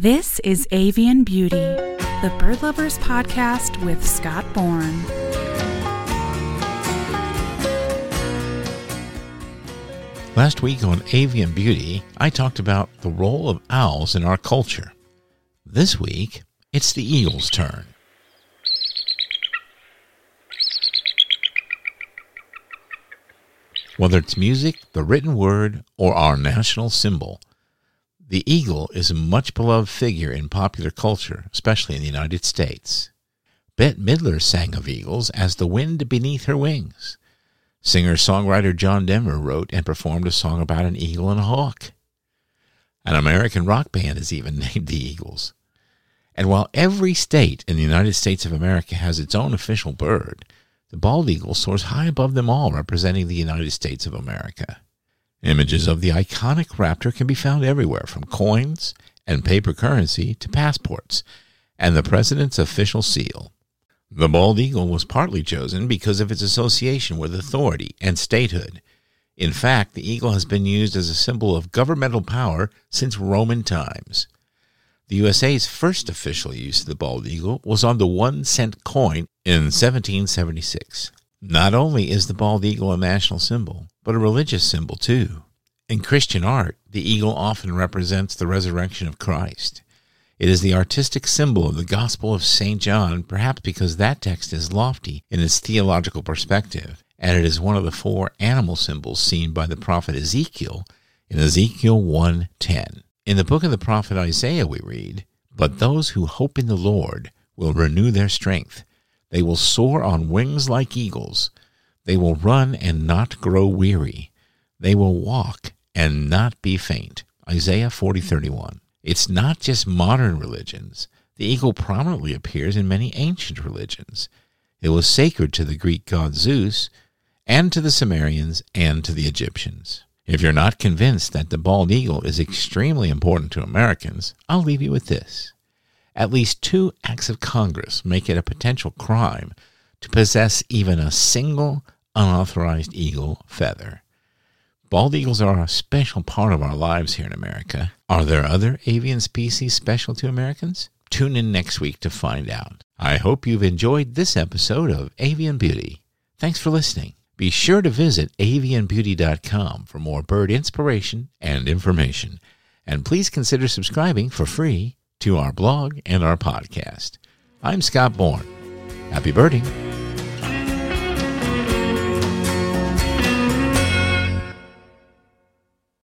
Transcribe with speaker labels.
Speaker 1: This is Avian Beauty, the Bird Lovers podcast with Scott Bourne.
Speaker 2: Last week on Avian Beauty, I talked about the role of owls in our culture. This week, it's the eagle's turn. Whether it's music, the written word, or our national symbol, the eagle is a much beloved figure in popular culture, especially in the United States. Bette Midler sang of eagles as the wind beneath her wings. Singer songwriter John Denver wrote and performed a song about an eagle and a hawk. An American rock band is even named the Eagles. And while every state in the United States of America has its own official bird, the bald eagle soars high above them all, representing the United States of America. Images of the iconic raptor can be found everywhere, from coins and paper currency to passports, and the president's official seal. The bald eagle was partly chosen because of its association with authority and statehood. In fact, the eagle has been used as a symbol of governmental power since Roman times. The USA's first official use of the bald eagle was on the one cent coin in 1776. Not only is the bald eagle a national symbol, but a religious symbol too. In Christian art, the eagle often represents the resurrection of Christ. It is the artistic symbol of the Gospel of St. John, perhaps because that text is lofty in its theological perspective, and it is one of the four animal symbols seen by the prophet Ezekiel in Ezekiel 1:10. In the book of the prophet Isaiah we read, "But those who hope in the Lord will renew their strength. They will soar on wings like eagles. They will run and not grow weary. They will walk and not be faint." Isaiah 40:31. It's not just modern religions. The eagle prominently appears in many ancient religions. It was sacred to the Greek god Zeus, and to the Sumerians, and to the Egyptians. If you're not convinced that the bald eagle is extremely important to Americans, I'll leave you with this. At least two acts of Congress make it a potential crime to possess even a single unauthorized eagle feather. Bald eagles are a special part of our lives here in America. Are there other avian species special to Americans? Tune in next week to find out. I hope you've enjoyed this episode of Avian Beauty. Thanks for listening. Be sure to visit avianbeauty.com for more bird inspiration and information. And please consider subscribing for free to our blog and our podcast. I'm Scott Bourne. Happy birding.